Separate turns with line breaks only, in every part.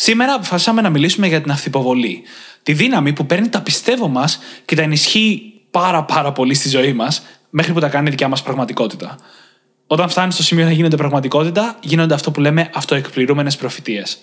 Σήμερα αποφασίσαμε να μιλήσουμε για την αυθυποβολή. Τη δύναμη που παίρνει τα πιστεύω μας και τα ενισχύει πάρα πάρα πολύ στη ζωή μας, μέχρι που τα κάνει δικιά μας πραγματικότητα. Όταν φτάνει στο σημείο να γίνονται πραγματικότητα, γίνονται αυτό που λέμε αυτοεκπληρούμενες προφητείες.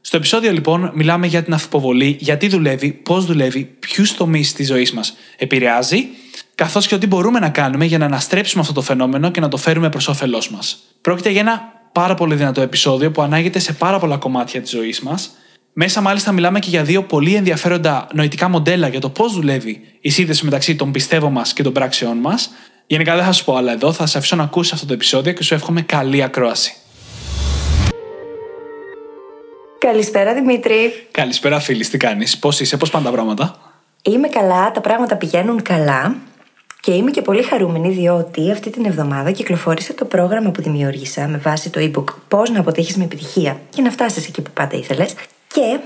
Στο επεισόδιο λοιπόν μιλάμε για την αυθυποβολή, γιατί δουλεύει, πώς δουλεύει, ποιους τομείς της ζωής μας επηρεάζει, καθώς και τι μπορούμε να κάνουμε για να αναστρέψουμε αυτό το φαινόμενο και να το φέρουμε προς όφελός μας. Πρόκειται για ένα πάρα πολύ δυνατό επεισόδιο που ανάγεται σε πάρα πολλά κομμάτια της ζωής μας. Μέσα μάλιστα μιλάμε και για δύο πολύ ενδιαφέροντα νοητικά μοντέλα για το πώς δουλεύει η σύνδεση μεταξύ των πιστεύω μας και των πράξεών μας. Γενικά δεν θα σου πω άλλα εδώ, θα σε αφήσω να ακούσεις αυτό το επεισόδιο και σου εύχομαι καλή ακρόαση.
Καλησπέρα Δημήτρη.
Καλησπέρα φίλης, τι κάνεις, πώς είσαι, πώς πάνε τα πράγματα;
Είμαι καλά, τα πράγματα πηγαίνουν καλά. Και είμαι και πολύ χαρούμενη διότι αυτή την εβδομάδα κυκλοφόρησε το πρόγραμμα που δημιούργησα με βάση το ebook Πώς να αποτύχεις με επιτυχία και να φτάσεις εκεί που πάντα ήθελες. Και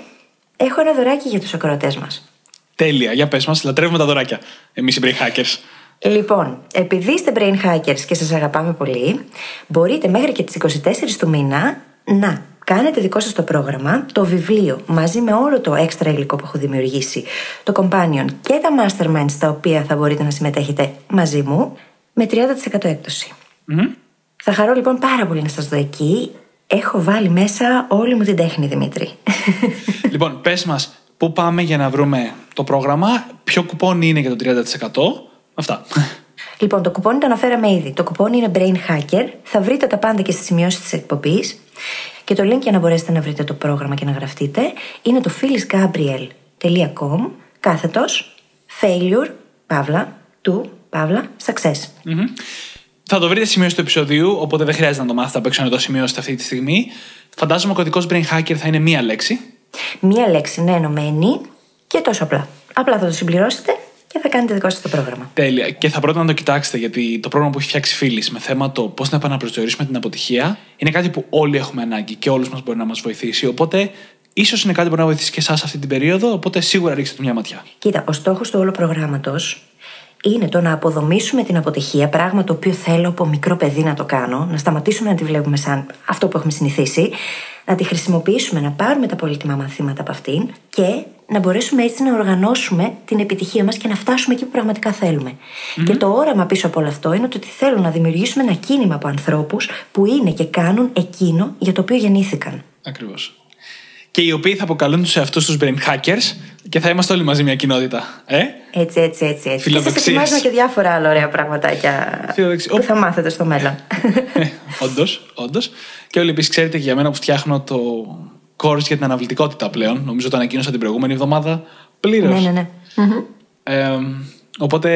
έχω ένα δωράκι για τους ακροατές μας.
Τέλεια, για πες μας, λατρεύουμε τα δωράκια. Εμείς οι brain hackers.
Λοιπόν, επειδή είστε brain hackers και σας αγαπάμε πολύ, μπορείτε μέχρι και τις 24 του μήνα να κάνετε δικό σας το πρόγραμμα, το βιβλίο μαζί με όλο το έξτρα υλικό που έχω δημιουργήσει, το companion και τα masterminds στα οποία θα μπορείτε να συμμετέχετε μαζί μου, με 30% εκπτωση Θα χαρώ λοιπόν πάρα πολύ να σας δω εκεί. Έχω βάλει μέσα όλη μου την τέχνη, Δημήτρη.
Λοιπόν, πες μας, πού πάμε για να βρούμε το πρόγραμμα, ποιο κουπόνι είναι για το 30%, αυτά.
Λοιπόν, το κουπόνι το αναφέραμε ήδη. Το κουπόνι είναι Brain Hacker. Θα βρείτε τα πάντα και στις σημειώσεις της εκπομπής. Και το link για να μπορέσετε να βρείτε το πρόγραμμα και να γραφτείτε είναι το phyllisgabriel.com κάθετος failure, παύλα, to, παύλα, success.
Θα το βρείτε σημείο του επεισοδίου, οπότε δεν χρειάζεται να το μάθετε απ' έξω να το σημειώσετε αυτή τη στιγμή. Φαντάζομαι ο κωδικός Brain Hacker θα είναι μία λέξη.
Μία λέξη, ναι, ενωμένη και τόσο απλά. Απλά θα το συμπληρώσετε και θα κάνετε δικό σας το πρόγραμμα.
Τέλεια. Και θα πρότεινα να το κοιτάξετε, γιατί το πρόγραμμα που έχει φτιάξει φίλης με θέμα το πώς να επαναπροσδιορίσουμε την αποτυχία είναι κάτι που όλοι έχουμε ανάγκη και όλους μας μπορεί να μας βοηθήσει. Οπότε ίσως είναι κάτι που μπορεί να βοηθήσει και εσάς αυτή την περίοδο. Οπότε σίγουρα ρίξτε του μια ματιά.
Κοίτα, ο στόχος του όλου προγράμματος είναι το να αποδομήσουμε την αποτυχία, πράγμα το οποίο θέλω από μικρό παιδί να το κάνω, να σταματήσουμε να τη βλέπουμε σαν αυτό που έχουμε συνηθίσει, να τη χρησιμοποιήσουμε, να πάρουμε τα πολύτιμα μαθήματα από αυτήν και να μπορέσουμε έτσι να οργανώσουμε την επιτυχία μας και να φτάσουμε εκεί που πραγματικά Και το όραμα πίσω από όλο αυτό είναι ότι θέλω να δημιουργήσουμε ένα κίνημα από ανθρώπους που είναι και κάνουν εκείνο για το οποίο γεννήθηκαν.
Ακριβώς. Και οι οποίοι θα αποκαλούν τους εαυτούς τους brain hackers και θα είμαστε όλοι μαζί μια κοινότητα. Ε;
Έτσι, έτσι, έτσι. έτσι. Και σας ετοιμάζουμε και διάφορα άλλα ωραία πραγματάκια που θα μάθετε στο μέλλον.
Όντως, όντως. Και όλοι επίση ξέρετε και για μένα που φτιάχνω το course για την αναβλητικότητα πλέον. Νομίζω το ανακοίνωσα την προηγούμενη εβδομάδα. Πλήρως.
Ναι, ναι, ναι.
Ε, οπότε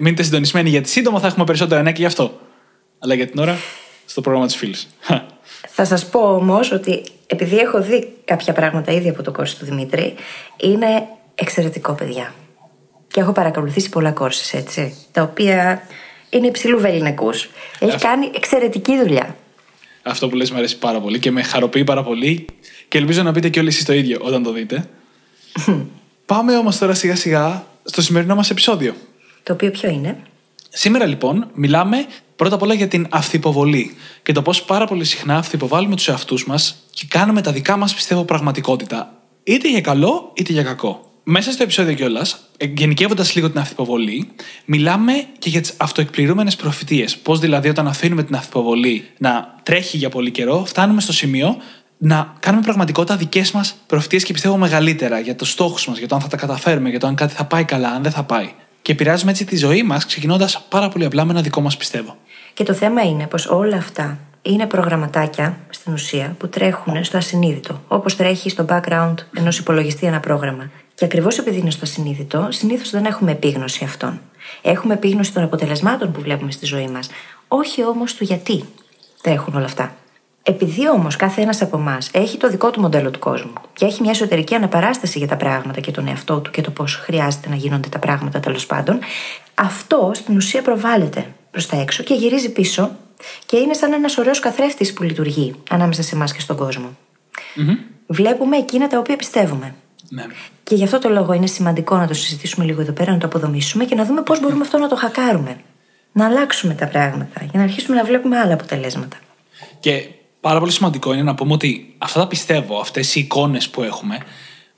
μείνετε συντονισμένοι γιατί σύντομα θα έχουμε περισσότερα νέα και γι' αυτό. Αλλά για την ώρα στο πρόγραμμα της φίλης.
Θα σας πω όμως ότι επειδή έχω δει κάποια πράγματα ήδη από το course του Δημήτρη, είναι εξαιρετικό, παιδιά. Και έχω παρακολουθήσει πολλά courses, έτσι, τα οποία είναι υψηλού βεληνικούς. Έχει κάνει εξαιρετική δουλειά.
Αυτό που λες μου αρέσει πάρα πολύ και με χαροποιεί πάρα πολύ και ελπίζω να πείτε και όλοι εσείς το ίδιο όταν το δείτε. Πάμε όμως τώρα σιγά σιγά στο σημερινό μας επεισόδιο.
Το οποίο ποιο είναι;
Σήμερα λοιπόν μιλάμε πρώτα απ' όλα για την αυθυποβολή και το πώς πάρα πολύ συχνά αυθυποβάλλουμε τους εαυτούς μας και κάνουμε τα δικά μας πιστεύω πραγματικότητα είτε για καλό είτε για κακό. Μέσα στο επεισόδιο κιόλας, γενικεύοντας λίγο την αυθυποβολή, μιλάμε και για τις αυτοεκπληρούμενες προφητείες. Πώς δηλαδή, όταν αφήνουμε την αυθυποβολή να τρέχει για πολύ καιρό, φτάνουμε στο σημείο να κάνουμε πραγματικότητα δικές μας προφητείες και πιστεύω μεγαλύτερα για τους στόχους μας, για το αν θα τα καταφέρουμε, για το αν κάτι θα πάει καλά, αν δεν θα πάει. Και επηρεάζουμε έτσι τη ζωή μας, ξεκινώντας πάρα πολύ απλά με ένα δικό μας πιστεύω.
Και το θέμα είναι πως όλα αυτά είναι προγραμματάκια στην ουσία που τρέχουν στο ασυνείδητο, όπως τρέχει στο background ενός υπολογιστή ένα πρόγραμμα. Και ακριβώς επειδή είναι στο ασυνείδητο, συνήθως δεν έχουμε επίγνωση αυτών. Έχουμε επίγνωση των αποτελεσμάτων που βλέπουμε στη ζωή μας, όχι όμως του γιατί τρέχουν όλα αυτά. Επειδή όμως κάθε ένας από εμάς έχει το δικό του μοντέλο του κόσμου και έχει μια εσωτερική αναπαράσταση για τα πράγματα και τον εαυτό του και το πώς χρειάζεται να γίνονται τα πράγματα τέλος πάντων, αυτό στην ουσία προβάλλεται προς τα έξω και γυρίζει πίσω και είναι σαν ένας ωραίος καθρέφτης που λειτουργεί ανάμεσα σε εμάς και στον κόσμο.
Mm-hmm.
Βλέπουμε εκείνα τα οποία πιστεύουμε.
Ναι.
Και γι' αυτό το λόγο είναι σημαντικό να το συζητήσουμε λίγο εδώ πέρα, να το αποδομήσουμε και να δούμε πώς μπορούμε αυτό να το χακάρουμε. Να αλλάξουμε τα πράγματα για να αρχίσουμε να βλέπουμε άλλα αποτελέσματα.
Και πάρα πολύ σημαντικό είναι να πούμε ότι αυτά τα πιστεύω, αυτές οι εικόνες που έχουμε,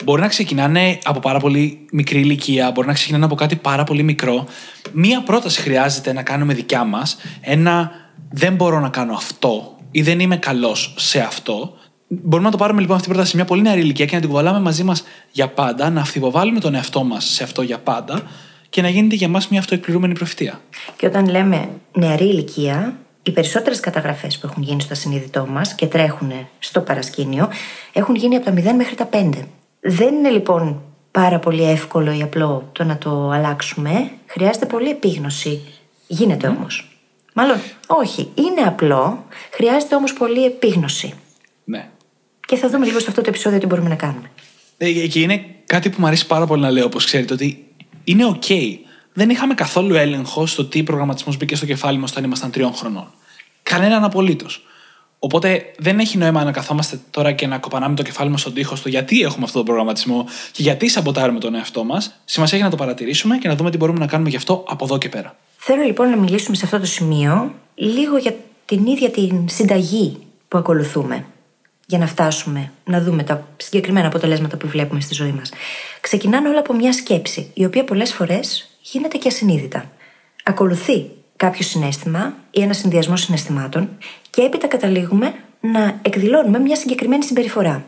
μπορεί να ξεκινάνε από πάρα πολύ μικρή ηλικία, μπορεί να ξεκινάνε από κάτι πάρα πολύ μικρό. Μία πρόταση χρειάζεται να κάνουμε δικιά μας, ένα δεν μπορώ να κάνω αυτό ή δεν είμαι καλός σε αυτό. Μπορούμε να το πάρουμε λοιπόν αυτή την πρόταση σε μια πολύ νεαρή ηλικία και να την κουβαλάμε μαζί μας για πάντα, να αυθυποβάλουμε τον εαυτό μας σε αυτό για πάντα και να γίνεται για μας μια αυτοεκπληρούμενη προφητεία.
Και όταν λέμε νεαρή ηλικία, οι περισσότερες καταγραφές που έχουν γίνει στο συνείδητό μας και τρέχουν στο παρασκήνιο έχουν γίνει από τα 0 μέχρι τα 5. Δεν είναι λοιπόν πάρα πολύ εύκολο ή απλό το να το αλλάξουμε. Χρειάζεται πολύ επίγνωση. Γίνεται όμως. Μάλλον, όχι. Είναι απλό. Χρειάζεται όμως πολύ επίγνωση.
Ναι.
Και θα δούμε λίγο σε αυτό το επεισόδιο τι μπορούμε να κάνουμε.
Ε, Και είναι κάτι που μου αρέσει πάρα πολύ να λέω, όπως ξέρετε, ότι είναι OK. Δεν είχαμε καθόλου έλεγχο στο τι προγραμματισμός μπήκε στο κεφάλι μας όταν ήμασταν τριών χρονών. Κανέναν απολύτως. Οπότε δεν έχει νόημα να καθόμαστε τώρα και να κοπανάμε το κεφάλι μας στον τοίχο στο γιατί έχουμε αυτό τον προγραμματισμό και γιατί σαμποτάρουμε τον εαυτό μας. Σημασία έχει να το παρατηρήσουμε και να δούμε τι μπορούμε να κάνουμε γι' αυτό από εδώ και πέρα.
Θέλω λοιπόν να μιλήσουμε σε αυτό το σημείο λίγο για την ίδια την συνταγή που ακολουθούμε για να φτάσουμε να δούμε τα συγκεκριμένα αποτελέσματα που βλέπουμε στη ζωή μας. Ξεκινάνε όλα από μια σκέψη, η οποία πολλές φορές γίνεται και ασυνείδητα. Ακολουθεί κάποιο συνέστημα ή ένα συνδυασμό συναισθημάτων και έπειτα καταλήγουμε να εκδηλώνουμε μια συγκεκριμένη συμπεριφορά.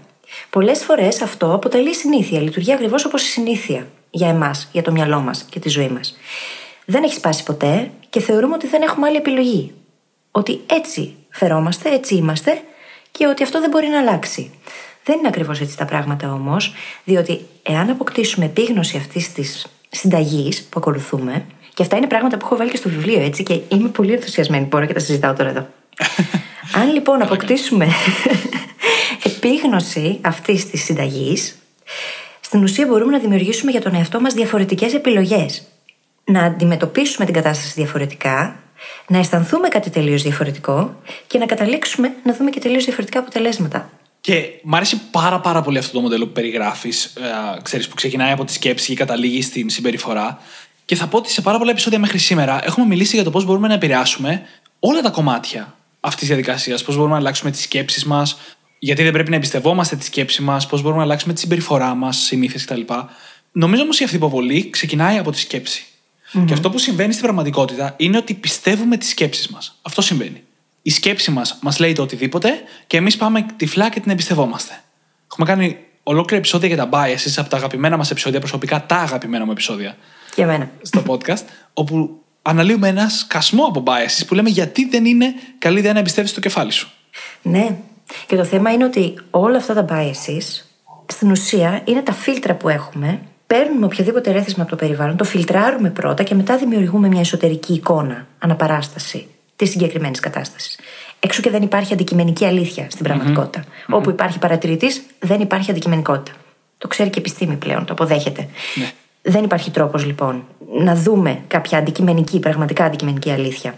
Πολλές φορές αυτό αποτελεί συνήθεια, λειτουργεί ακριβώς όπως η συνήθεια για εμάς, για το μυαλό μας και τη ζωή μας. Δεν έχει σπάσει ποτέ και θεωρούμε ότι δεν έχουμε άλλη επιλογή. Ότι έτσι φερόμαστε, έτσι είμαστε και ότι αυτό δεν μπορεί να αλλάξει. Δεν είναι ακριβώς έτσι τα πράγματα όμως, διότι εάν αποκτήσουμε επίγνωση αυτής της συνταγής που ακολουθούμε, και αυτά είναι πράγματα που έχω βάλει και στο βιβλίο έτσι και είμαι πολύ ενθουσιασμένη που μπορώ και τα συζητάω τώρα εδώ. Αν λοιπόν αποκτήσουμε επίγνωση αυτής της συνταγής, στην ουσία μπορούμε να δημιουργήσουμε για τον εαυτό μας διαφορετικές επιλογές. Να αντιμετωπίσουμε την κατάσταση διαφορετικά, να αισθανθούμε κάτι τελείως διαφορετικό και να καταλήξουμε να δούμε και τελείως διαφορετικά αποτελέσματα.
Και μου αρέσει πάρα πάρα πολύ αυτό το μοντέλο που περιγράφεις, ε, ξέρεις, που ξεκινάει από τη σκέψη και καταλήγει στην συμπεριφορά. Και θα πω ότι σε πάρα πολλά επεισόδια μέχρι σήμερα έχουμε μιλήσει για το πώς μπορούμε να επηρεάσουμε όλα τα κομμάτια αυτής της διαδικασίας. Πώς μπορούμε να αλλάξουμε τις σκέψεις μας, γιατί δεν πρέπει να εμπιστευόμαστε τη σκέψη μας, πώς μπορούμε να αλλάξουμε τη συμπεριφορά μας, συνήθειες κτλ. Νομίζω όμως η αυτοποβολή ξεκινάει από τη σκεψη Και αυτό που συμβαίνει στην πραγματικότητα είναι ότι πιστεύουμε τις σκέψεις μας. Αυτό συμβαίνει. Η σκέψη μας μας λέει το οτιδήποτε και εμείς πάμε τυφλά και την εμπιστευόμαστε. Έχουμε κάνει ολόκληρα επεισόδια για τα biases από τα αγαπημένα μας επεισόδια, προσωπικά τα αγαπημένα μου επεισόδια
Και εμένα.
στο podcast, όπου αναλύουμε ένα σκασμό από biases που λέμε γιατί δεν είναι καλή ιδέα να εμπιστεύει το κεφάλι σου.
Ναι. Και το θέμα είναι ότι όλα αυτά τα biases στην ουσία είναι τα φίλτρα που έχουμε. Παίρνουμε οποιοδήποτε ρέθισμα από το περιβάλλον, το φιλτράρουμε πρώτα και μετά δημιουργούμε μια εσωτερική εικόνα, αναπαράσταση της συγκεκριμένης κατάστασης. Έξω και δεν υπάρχει αντικειμενική αλήθεια στην πραγματικότητα. Όπου υπάρχει παρατηρητής, δεν υπάρχει αντικειμενικότητα. Το ξέρει και η επιστήμη πλέον, το αποδέχεται.
Ναι.
Δεν υπάρχει τρόπος λοιπόν να δούμε κάποια αντικειμενική, πραγματικά αντικειμενική αλήθεια.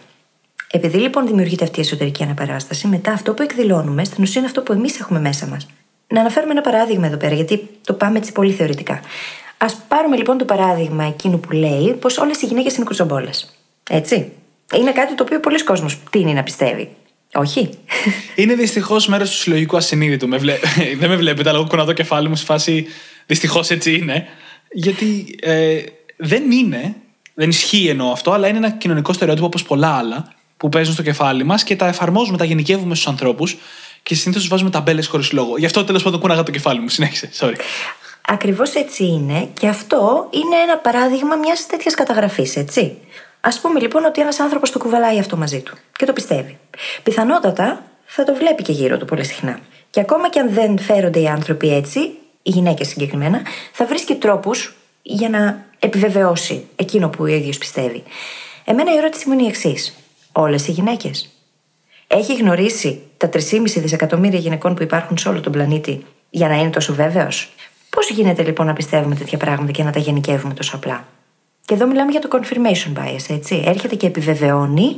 Επειδή λοιπόν δημιουργείται αυτή η εσωτερική αναπαράσταση, μετά αυτό που εκδηλώνουμε στην ουσία είναι αυτό που εμείς έχουμε μέσα μας. Να αναφέρουμε ένα παράδειγμα εδώ πέρα, γιατί το πάμε έτσι πολύ θεωρητικά. Α πάρουμε λοιπόν το παράδειγμα εκείνου που λέει πως όλες οι γυναίκες είναι κουτσομπόλε. Έτσι. Είναι κάτι το οποίο πολλοί κόσμος τίνει να πιστεύει. Όχι.
Είναι δυστυχώς μέρος του συλλογικού ασυνείδητου. Με βλέ... δεν με βλέπετε, αλλά εγώ κουνάω το κεφάλι μου σε φάση. Δυστυχώς έτσι είναι. Γιατί ε, δεν είναι, δεν ισχύει εννοώ αυτό, αλλά είναι ένα κοινωνικό στερεότυπο όπως πολλά άλλα που παίζουν στο κεφάλι μας και τα εφαρμόζουμε, τα γενικεύουμε στους ανθρώπους και συνήθως του βάζουμε ταμπέλες χωρίς λόγο. Γι' αυτό τέλος πάντων κούναγα το κεφάλι μου. Συνέχισε. Sorry.
Ακριβώς έτσι είναι και αυτό είναι ένα παράδειγμα μιας τέτοιας καταγραφής, έτσι. Α πούμε λοιπόν ότι ένας άνθρωπος το κουβαλάει αυτό μαζί του και το πιστεύει. Πιθανότατα θα το βλέπει και γύρω του πολύ συχνά. Και ακόμα και αν δεν φέρονται οι άνθρωποι έτσι, οι γυναίκες συγκεκριμένα, θα βρίσκει τρόπους για να επιβεβαιώσει εκείνο που ο ίδιος πιστεύει. Εμένα η ερώτηση μου είναι η εξής. Όλες οι γυναίκες. Έχει γνωρίσει τα 3,5 δισεκατομμύρια γυναικών που υπάρχουν σε όλο τον πλανήτη για να είναι τόσο βέβαιος; Πώς γίνεται λοιπόν να πιστεύουμε τέτοια πράγματα και να τα γενικεύουμε τόσο απλά; Και εδώ μιλάμε για το confirmation bias, έτσι. Έρχεται και επιβεβαιώνει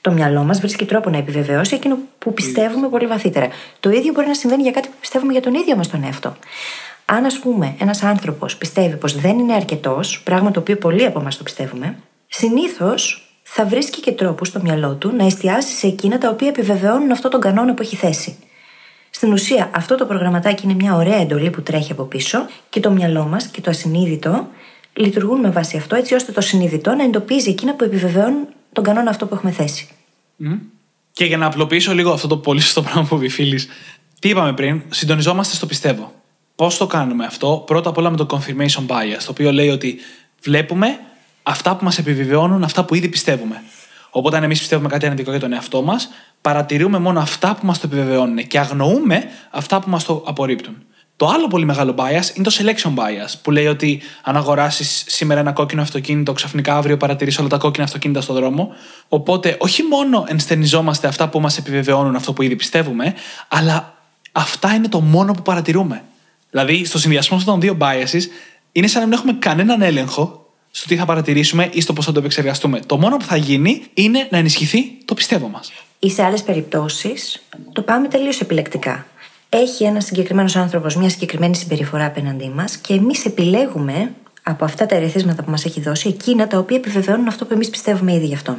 το μυαλό μας, βρίσκει τρόπο να επιβεβαιώσει εκείνο που πιστεύουμε πολύ βαθύτερα. Το ίδιο μπορεί να συμβαίνει για κάτι που πιστεύουμε για τον ίδιο μας τον εαυτό. Αν, ας πούμε, ένας άνθρωπος πιστεύει πως δεν είναι αρκετός, πράγμα το οποίο πολλοί από εμάς το πιστεύουμε, συνήθως θα βρίσκει και τρόπου στο μυαλό του να εστιάσει σε εκείνα τα οποία επιβεβαιώνουν αυτό τον κανόνα που έχει θέσει. Στην ουσία, αυτό το προγραμματάκι είναι μια ωραία εντολή που τρέχει από πίσω και το μυαλό μας και το ασυνείδητο λειτουργούν με βάση αυτό, έτσι ώστε το συνειδητό να εντοπίζει εκείνα που επιβεβαιώνουν τον κανόνα αυτό που έχουμε θέσει.
Και για να απλοποιήσω λίγο αυτό το πολύ σωστό πράγμα που φίλη, τι είπαμε πριν, συντονιζόμαστε στο πιστεύω. Πώς το κάνουμε αυτό, πρώτα απ' όλα με το confirmation bias, το οποίο λέει ότι βλέπουμε αυτά που μας επιβεβαιώνουν αυτά που ήδη πιστεύουμε. Οπότε, αν εμείς πιστεύουμε κάτι αρνητικό για τον εαυτό μας, παρατηρούμε μόνο αυτά που μας το επιβεβαιώνουν και αγνοούμε αυτά που μας το απορρίπτουν. Το άλλο πολύ μεγάλο bias είναι το selection bias, που λέει ότι αν αγοράσεις σήμερα ένα κόκκινο αυτοκίνητο, ξαφνικά αύριο παρατηρείς όλα τα κόκκινα αυτοκίνητα στον δρόμο. Οπότε, όχι μόνο ενστερνιζόμαστε αυτά που μας επιβεβαιώνουν αυτό που ήδη πιστεύουμε, αλλά αυτά είναι το μόνο που παρατηρούμε. Δηλαδή, στο συνδυασμό αυτών των δύο biases, είναι σαν να μην έχουμε κανέναν έλεγχο στο τι θα παρατηρήσουμε ή στο πώς θα το επεξεργαστούμε. Το μόνο που θα γίνει είναι να ενισχυθεί το πιστεύω μας.
Ή σε άλλες περιπτώσεις, το πάμε τελείως επιλεκτικά. Έχει ένας συγκεκριμένος άνθρωπος μια συγκεκριμένη συμπεριφορά απέναντί μας και εμείς επιλέγουμε από αυτά τα ερεθίσματα που μας έχει δώσει εκείνα τα οποία επιβεβαιώνουν αυτό που εμείς πιστεύουμε ήδη γι' αυτόν.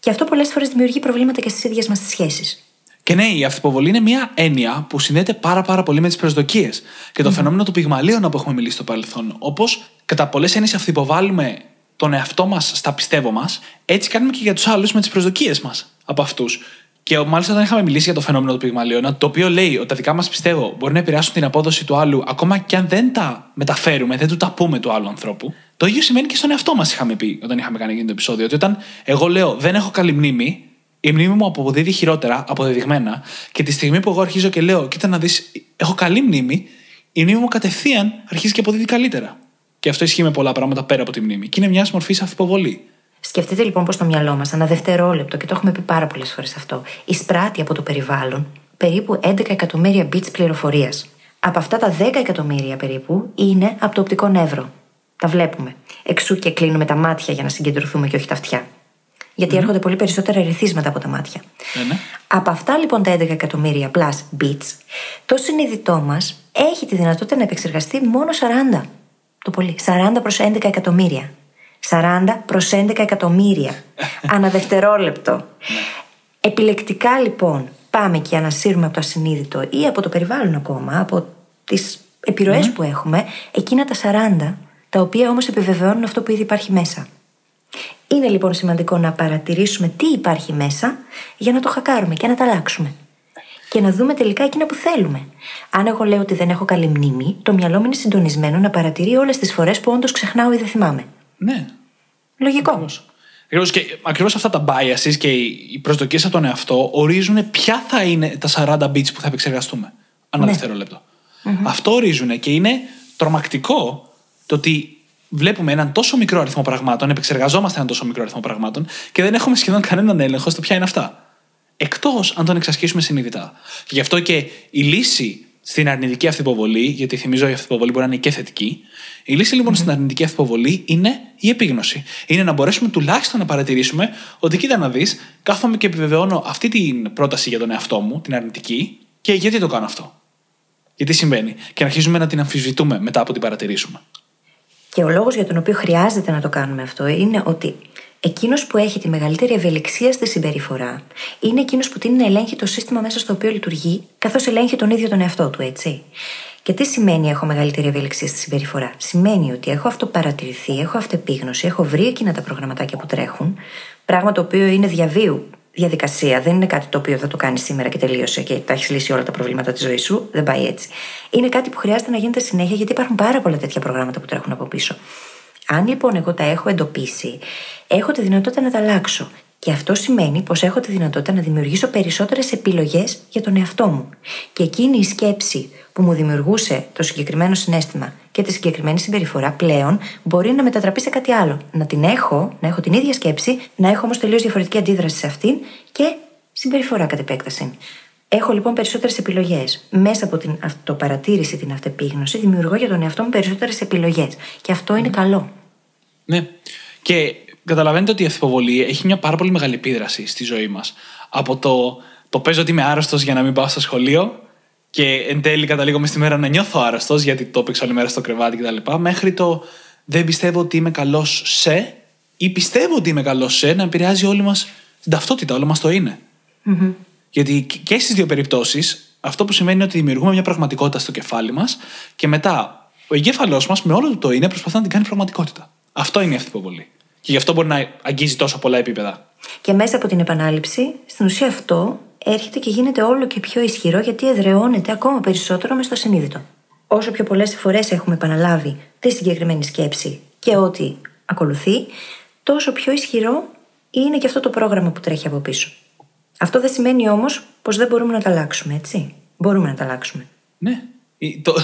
Και αυτό πολλές φορές δημιουργεί προβλήματα και στις ίδιες μας τις σχέσεις.
Και ναι, η αυθυποβολή είναι μια έννοια που συνδέεται πάρα, πάρα πολύ με τις προσδοκίες και το mm φαινόμενο του πυγμαλίων που έχουμε μιλήσει στο παρελθόν. Όπως κατά πολλές έννοιες αυθυποβάλλουμε τον εαυτό μας στα πιστεύω μας, έτσι κάνουμε και για τους άλλους με τις προσδοκίες μας από αυτούς. Και μάλιστα όταν είχαμε μιλήσει για το φαινόμενο του πυγμαλίων, το οποίο λέει ότι τα δικά μας πιστεύω μπορεί να επηρεάσουν την απόδοση του άλλου, ακόμα και αν δεν τα μεταφέρουμε, δεν του τα πούμε του άλλου ανθρώπου. Το ίδιο σημαίνει και στον εαυτό μας, είχαμε πει όταν είχαμε κάνει εκείνο το επεισόδιο. Ότι όταν εγώ λέω δεν έχω καλή μνήμη, η μνήμη μου αποδίδει χειρότερα, αποδεδειγμένα, και τη στιγμή που εγώ αρχίζω και λέω, κοίτα να δεις, έχω καλή μνήμη, η μνήμη μου κατευθείαν αρχίζει και αποδίδει καλύτερα. Και αυτό ισχύει με πολλά πράγματα πέρα από τη μνήμη. Και είναι μιας μορφής αυθυποβολή.
Σκεφτείτε λοιπόν πω το μυαλό μας, ένα δευτερόλεπτο, και το έχουμε πει πάρα πολλές φορές αυτό, εισπράττει από το περιβάλλον περίπου 11 εκατομμύρια bits πληροφορίας. Από αυτά τα 10 εκατομμύρια περίπου είναι από το οπτικό νεύρο. Τα βλέπουμε. Εξού και κλείνουμε τα μάτια για να συγκεντρωθούμε και όχι τα αυτιά. Γιατί έρχονται πολύ περισσότερα ερεθίσματα από τα μάτια.
Ναι, ναι.
Από αυτά λοιπόν τα 11 εκατομμύρια plus bits, το συνειδητό μας έχει τη δυνατότητα να επεξεργαστεί μόνο 40. Το πολύ. 40 προς 11 εκατομμύρια. 40 προς 11 εκατομμύρια. Ανά δευτερόλεπτο. Ναι. Επιλεκτικά λοιπόν πάμε και ανασύρουμε από το ασυνείδητο ή από το περιβάλλον ακόμα, από τις επιρροές ναι. που έχουμε, εκείνα τα 40, τα οποία όμως επιβεβαιώνουν αυτό που ήδη υπάρχει μέσα. Είναι λοιπόν σημαντικό να παρατηρήσουμε τι υπάρχει μέσα για να το χακάρουμε και να τα αλλάξουμε. Και να δούμε τελικά εκείνα που θέλουμε. Αν εγώ λέω ότι δεν έχω καλή μνήμη, το μυαλό μου είναι συντονισμένο να παρατηρεί όλες τις φορές που όντως ξεχνάω ή δεν θυμάμαι.
Ναι.
Λογικό.
Ακριβώς. Και ακριβώς αυτά τα biases και οι προσδοκίες από τον εαυτό ορίζουν ποια θα είναι τα 40 bits που θα επεξεργαστούμε. Ανά ναι. δευτερόλεπτο. Mm-hmm. Αυτό ορίζουν και είναι τρομακτικό το ότι βλέπουμε έναν τόσο μικρό αριθμό πραγμάτων, επεξεργαζόμαστε έναν τόσο μικρό αριθμό πραγμάτων και δεν έχουμε σχεδόν κανέναν έλεγχο στο ποια είναι αυτά. Εκτός αν τον εξασκήσουμε συνειδητά. Και γι' αυτό και η λύση στην αρνητική αυθυποβολή, γιατί θυμίζω η αυθυποβολή μπορεί να είναι και θετική, η λύση λοιπόν mm-hmm. στην αρνητική αυθυποβολή είναι η επίγνωση. Είναι να μπορέσουμε τουλάχιστον να παρατηρήσουμε ότι κοίτα να δεις, κάθομαι και επιβεβαιώνω αυτή την πρόταση για τον εαυτό μου, την αρνητική, και γιατί το κάνω αυτό; Γιατί συμβαίνει; Και να αρχίζουμε να την αμφισβητούμε μετά από την παρατηρήσουμε.
Και ο λόγος για τον οποίο χρειάζεται να το κάνουμε αυτό είναι ότι εκείνος που έχει τη μεγαλύτερη ευελιξία στη συμπεριφορά είναι εκείνος που τίνει να ελέγχει το σύστημα μέσα στο οποίο λειτουργεί, καθώς ελέγχει τον ίδιο τον εαυτό του, έτσι. Και τι σημαίνει έχω μεγαλύτερη ευελιξία στη συμπεριφορά. Σημαίνει ότι έχω αυτοπαρατηρηθεί, έχω αυτεπίγνωση, έχω βρει εκείνα τα προγραμματάκια που τρέχουν, πράγμα το οποίο είναι διαβίου διαδικασία. Δεν είναι κάτι το οποίο θα το κάνει σήμερα και τελείωσε και τα έχεις λύσει όλα τα προβλήματα της ζωής σου. Δεν πάει έτσι. Είναι κάτι που χρειάζεται να γίνεται συνέχεια γιατί υπάρχουν πάρα πολλά τέτοια προγράμματα που τρέχουν από πίσω. Αν λοιπόν εγώ τα έχω εντοπίσει, έχω τη δυνατότητα να τα αλλάξω. Και αυτό σημαίνει πως έχω τη δυνατότητα να δημιουργήσω περισσότερες επιλογές για τον εαυτό μου. Και εκείνη η σκέψη που μου δημιουργούσε το συγκεκριμένο συνέστημα και τη συγκεκριμένη συμπεριφορά πλέον μπορεί να μετατραπεί σε κάτι άλλο. Να την έχω, να έχω την ίδια σκέψη, να έχω όμως τελείως διαφορετική αντίδραση σε αυτήν και συμπεριφορά κατ' επέκταση. Έχω λοιπόν περισσότερες επιλογές. Μέσα από την αυτοπαρατήρηση, την αυτεπίγνωση, δημιουργώ για τον εαυτό μου περισσότερες επιλογές. Και αυτό είναι καλό.
Ναι. Και καταλαβαίνετε ότι η αυθυποβολή έχει μια πάρα πολύ μεγάλη επίδραση στη ζωή μας. Από το, το παίζω ότι είμαι άρρωστος για να μην πάω στο σχολείο και εν τέλει καταλήγω μες στη μέρα να νιώθω άρρωστος γιατί το έπαιξα όλη μέρα στο κρεβάτι κτλ. Μέχρι το δεν πιστεύω ότι είμαι καλός σε ή πιστεύω ότι είμαι καλός σε να επηρεάζει όλη μας την ταυτότητα, όλο μας το είναι.
Mm-hmm.
Γιατί και στις δύο περιπτώσεις αυτό που σημαίνει είναι ότι δημιουργούμε μια πραγματικότητα στο κεφάλι μας και μετά ο εγκέφαλός μας με όλο του το είναι προσπαθεί να την κάνει πραγματικότητα. Αυτό είναι η αυθυποβολή. Και γι' αυτό μπορεί να αγγίζει τόσο πολλά επίπεδα.
Και μέσα από την επανάληψη, στην ουσία αυτό έρχεται και γίνεται όλο και πιο ισχυρό γιατί εδραιώνεται ακόμα περισσότερο μες στο συνείδητο. Όσο πιο πολλές φορές έχουμε επαναλάβει τη συγκεκριμένη σκέψη και ό,τι ακολουθεί, τόσο πιο ισχυρό είναι και αυτό το πρόγραμμα που τρέχει από πίσω. Αυτό δεν σημαίνει όμως πως δεν μπορούμε να τα αλλάξουμε, έτσι; Μπορούμε να τα αλλάξουμε.
Ναι. Το,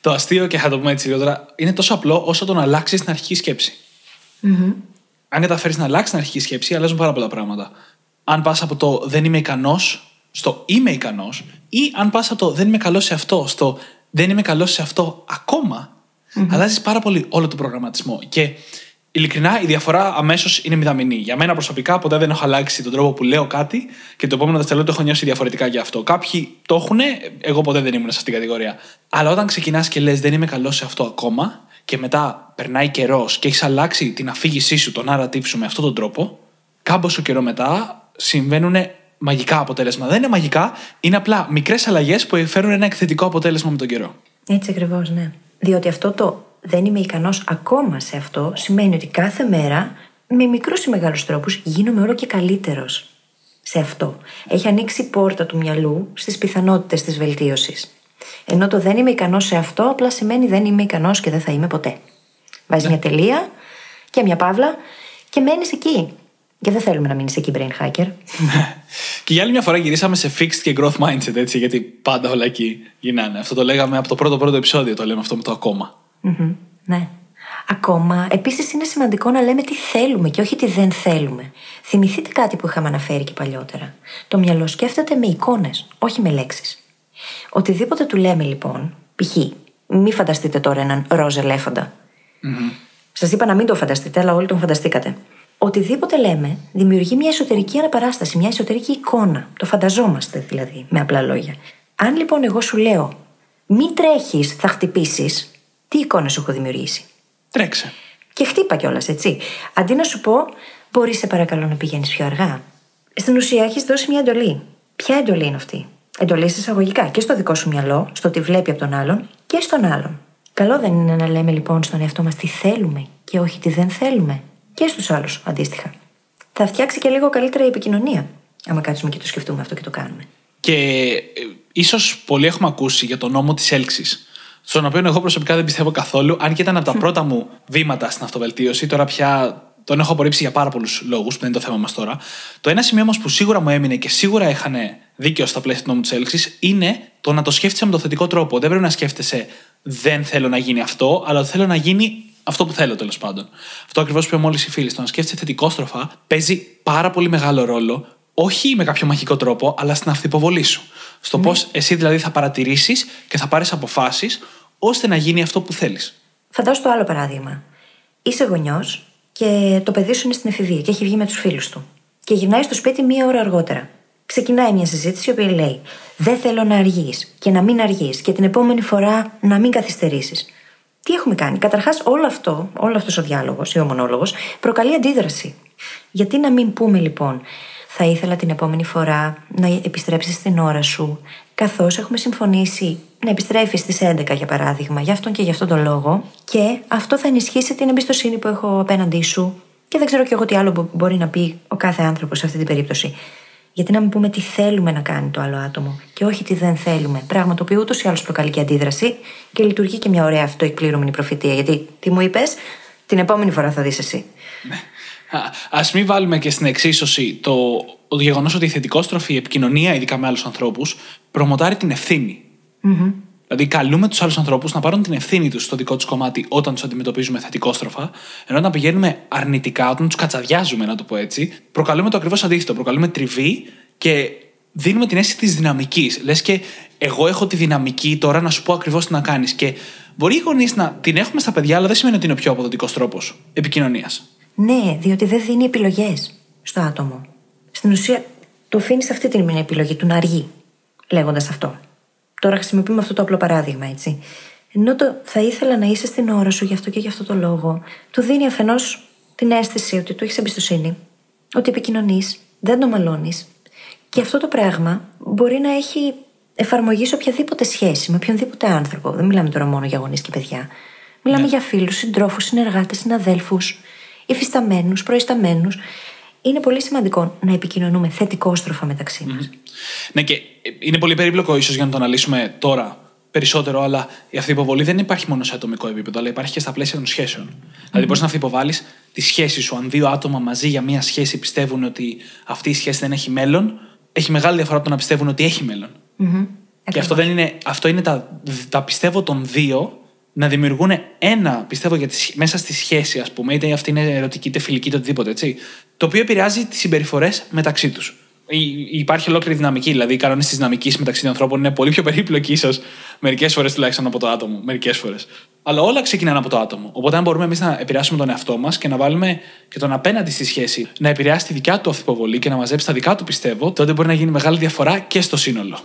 το αστείο, και θα το πούμε έτσι λιγότερα, είναι τόσο απλό όσο το να αλλάξεις την αρχική σκέψη.
Mm-hmm.
Αν καταφέρεις να αλλάξεις την αρχική σκέψη, αλλάζουν πάρα πολλά πράγματα. Αν πας από το δεν είμαι ικανός στο είμαι ικανός, ή αν πας από το δεν είμαι καλός σε αυτό στο δεν είμαι καλός σε αυτό ακόμα, mm-hmm. αλλάζεις πάρα πολύ όλο τον προγραμματισμό. Και ειλικρινά η διαφορά αμέσως είναι μηδαμινή. Για μένα προσωπικά ποτέ δεν έχω αλλάξει τον τρόπο που λέω κάτι και το επόμενο δευτερόλεπτο έχω νιώσει διαφορετικά γι' αυτό. Κάποιοι το έχουν, εγώ ποτέ δεν ήμουν σε αυτήν την κατηγορία. Αλλά όταν ξεκινάς και λες δεν είμαι καλός σε αυτό ακόμα και μετά περνάει καιρός και έχεις αλλάξει την αφήγησή σου, τον narrative σου με αυτόν τον τρόπο, κάμποσο καιρό μετά συμβαίνουν μαγικά αποτέλεσμα. Δεν είναι μαγικά, είναι απλά μικρές αλλαγές που φέρουν ένα εκθετικό αποτέλεσμα με τον καιρό.
Έτσι ακριβώς, ναι. Διότι αυτό το δεν είμαι ικανός ακόμα σε αυτό σημαίνει ότι κάθε μέρα με μικρούς ή μεγάλους τρόπους γίνομαι όλο και καλύτερος σε αυτό. Έχει ανοίξει η πόρτα του μυαλού στις πιθανότητες της βελτίωσης. Ενώ το δεν είμαι ικανός σε αυτό απλά σημαίνει δεν είμαι ικανός και δεν θα είμαι ποτέ. Βάζεις ναι. μια τελεία και μια παύλα και μένεις εκεί. Και δεν θέλουμε να μείνεις εκεί, brain hacker.
και για άλλη μια φορά γυρίσαμε σε fixed και growth mindset, έτσι, γιατί πάντα όλα εκεί γυρνάνε. Αυτό το λέγαμε από το πρώτο πρώτο επεισόδιο, το λέμε αυτό με το ακόμα.
Mm-hmm, ναι. Ακόμα, επίσης είναι σημαντικό να λέμε τι θέλουμε και όχι τι δεν θέλουμε. Θυμηθείτε κάτι που είχαμε αναφέρει και παλιότερα. Το μυαλό σκέφτεται με εικόνες, όχι με λέξεις. Οτιδήποτε του λέμε λοιπόν, π.χ. μη φανταστείτε τώρα έναν ροζ ελέφαντα.
Mm-hmm.
Σας είπα να μην το φανταστείτε, αλλά όλοι τον φανταστήκατε. Οτιδήποτε λέμε δημιουργεί μια εσωτερική αναπαράσταση, μια εσωτερική εικόνα. Το φανταζόμαστε δηλαδή, με απλά λόγια. Αν λοιπόν εγώ σου λέω, μην τρέχεις, θα χτυπήσεις, τι εικόνα σου έχω δημιουργήσει.
Τρέξε.
Και χτύπα κιόλας, έτσι. Αντί να σου πω, μπορείς σε παρακαλώ να πηγαίνεις πιο αργά. Στην ουσία έχεις δώσει μια εντολή. Ποια εντολή είναι αυτή; Εντολή εισαγωγικά και στο δικό σου μυαλό, στο τι βλέπει από τον άλλον και στον άλλον. Καλό δεν είναι να λέμε λοιπόν στον εαυτό μας τι θέλουμε και όχι τι δεν θέλουμε. Και στους άλλους αντίστοιχα. Θα φτιάξει και λίγο καλύτερα η επικοινωνία. Άμα κάτσουμε και το σκεφτούμε αυτό και το κάνουμε.
Και ε, ίσως πολλοί έχουμε ακούσει για τον νόμο της έλξης στον οποίο εγώ προσωπικά δεν πιστεύω καθόλου, αν και ήταν από τα πρώτα μου βήματα στην αυτοβελτίωση. Τώρα πια τον έχω απορρίψει για πάρα πολλούς λόγους, που δεν είναι το θέμα μας τώρα. Το ένα σημείο όμως που σίγουρα μου έμεινε και σίγουρα είχαν δίκιο στα πλαίσια του νόμου της έλξης είναι το να το σκέφτεσαι με το θετικό τρόπο. Δεν πρέπει να σκέφτεσαι δεν θέλω να γίνει αυτό, αλλά θέλω να γίνει αυτό που θέλω τέλος πάντων. Αυτό ακριβώς που είπε μόλις η φίλη. Το να σκέφτεσαι θετικόστροφα παίζει πάρα πολύ μεγάλο ρόλο, όχι με κάποιο μαγικό τρόπο, αλλά στην αυτοποβολή σου. Στο ναι. πώς εσύ δηλαδή θα παρατηρήσεις και θα πάρεις αποφάσεις ώστε να γίνει αυτό που θέλεις.
Φαντάσου το άλλο παράδειγμα. Είσαι γονιός και το παιδί σου είναι στην εφηβεία και έχει βγει με τους φίλους του. Και γυρνάει στο σπίτι μία ώρα αργότερα. Ξεκινάει μια συζήτηση η οποία λέει: Δεν θέλω να αργείς και να μην αργείς και την επόμενη φορά να μην καθυστερήσεις. Τι έχουμε κάνει; Καταρχάς, όλο αυτό, όλο αυτός ο διάλογος ή ο μονόλογο προκαλεί αντίδραση. Γιατί να μην πούμε λοιπόν, θα ήθελα την επόμενη φορά να επιστρέψεις στην ώρα σου, καθώς έχουμε συμφωνήσει να επιστρέφεις στις 11 για παράδειγμα, για αυτόν και για αυτόν τον λόγο, και αυτό θα ενισχύσει την εμπιστοσύνη που έχω απέναντί σου. Και δεν ξέρω κι εγώ τι άλλο μπορεί να πει ο κάθε άνθρωπος σε αυτή την περίπτωση. Γιατί να μην πούμε τι θέλουμε να κάνει το άλλο άτομο και όχι τι δεν θέλουμε. Πράγμα το οποίο ούτως ή άλλως προκαλεί και αντίδραση και λειτουργεί και μια ωραία αυτοεκπλήρωμενη προφητεία. Γιατί τι μου είπες, την επόμενη φορά θα δεις εσύ.
Ναι. Α μην βάλουμε και στην εξίσωση το, το γεγονός ότι η θετικόστροφη επικοινωνία, ειδικά με άλλους ανθρώπους, προμοτάρει την ευθύνη.
Mm-hmm.
Δηλαδή, καλούμε τους άλλους ανθρώπους να πάρουν την ευθύνη τους στο δικό τους κομμάτι όταν τους αντιμετωπίζουμε θετικόστροφα, ενώ όταν πηγαίνουμε αρνητικά, όταν τους κατσαδιάζουμε, να το πω έτσι, προκαλούμε το ακριβώς αντίθετο. Προκαλούμε τριβή και δίνουμε την αίσθηση της δυναμικής. Λες και εγώ έχω τη δυναμική τώρα να σου πω ακριβώς τι να κάνεις. Και μπορεί οι γονείς να την έχουμε στα παιδιά, αλλά δεν σημαίνει ότι είναι ο πιο αποδοτικός τρόπος επικοινωνίας.
Ναι, διότι δεν δίνει επιλογές στο άτομο. Στην ουσία, το αφήνεις σε αυτή την επιλογή του να αργεί, λέγοντας αυτό. Τώρα χρησιμοποιούμε αυτό το απλό παράδειγμα, έτσι. Ενώ το θα ήθελα να είσαι στην ώρα σου γι' αυτό και γι' αυτό το λόγο, του δίνει αφενός την αίσθηση ότι του έχεις εμπιστοσύνη, ότι επικοινωνείς, δεν το μαλώνεις. Και αυτό το πράγμα μπορεί να έχει εφαρμογή σε οποιαδήποτε σχέση, με οποιονδήποτε άνθρωπο. Δεν μιλάμε τώρα μόνο για γονείς και παιδιά. Μιλάμε ναι. για φίλους, συντρόφους, συνεργάτες, συναδέλφους, υφισταμένους, προϊσταμένους. Είναι πολύ σημαντικό να επικοινωνούμε θετικόστροφα μεταξύ μας.
Ναι, και είναι πολύ περίπλοκο ίσως για να το αναλύσουμε τώρα περισσότερο, αλλά η αυθυποβολή δεν υπάρχει μόνο σε ατομικό επίπεδο, αλλά υπάρχει και στα πλαίσια των σχέσεων. Mm-hmm. Δηλαδή, μπορείς να αυθυποβάλεις τη σχέση σου. Αν δύο άτομα μαζί για μία σχέση πιστεύουν ότι αυτή η σχέση δεν έχει μέλλον, έχει μεγάλη διαφορά από το να πιστεύουν ότι έχει μέλλον. Mm-hmm. Και αυτό, δεν είναι, αυτό είναι τα, τα πιστεύω των δύο να δημιουργούν ένα, πιστεύω, για τη, μέσα στη σχέση, ας πούμε, είτε αυτή είναι ερωτική, είτε φιλική, είτε οτιδήποτε, έτσι, το οποίο επηρεάζει τις συμπεριφορές μεταξύ τους υπάρχει ολόκληρη δυναμική. Δηλαδή, οι κανόνες της δυναμικής μεταξύ των ανθρώπων είναι πολύ πιο περίπλοκοι, ίσως μερικές φορές τουλάχιστον από το άτομο. Μερικές φορές. Αλλά όλα ξεκινάνε από το άτομο. Οπότε, αν μπορούμε εμείς να επηρεάσουμε τον εαυτό μας και να βάλουμε και τον απέναντι στη σχέση να επηρεάσει τη δικιά του αυθυποβολή και να μαζέψει τα δικά του πιστεύω, τότε μπορεί να γίνει μεγάλη διαφορά και στο σύνολο.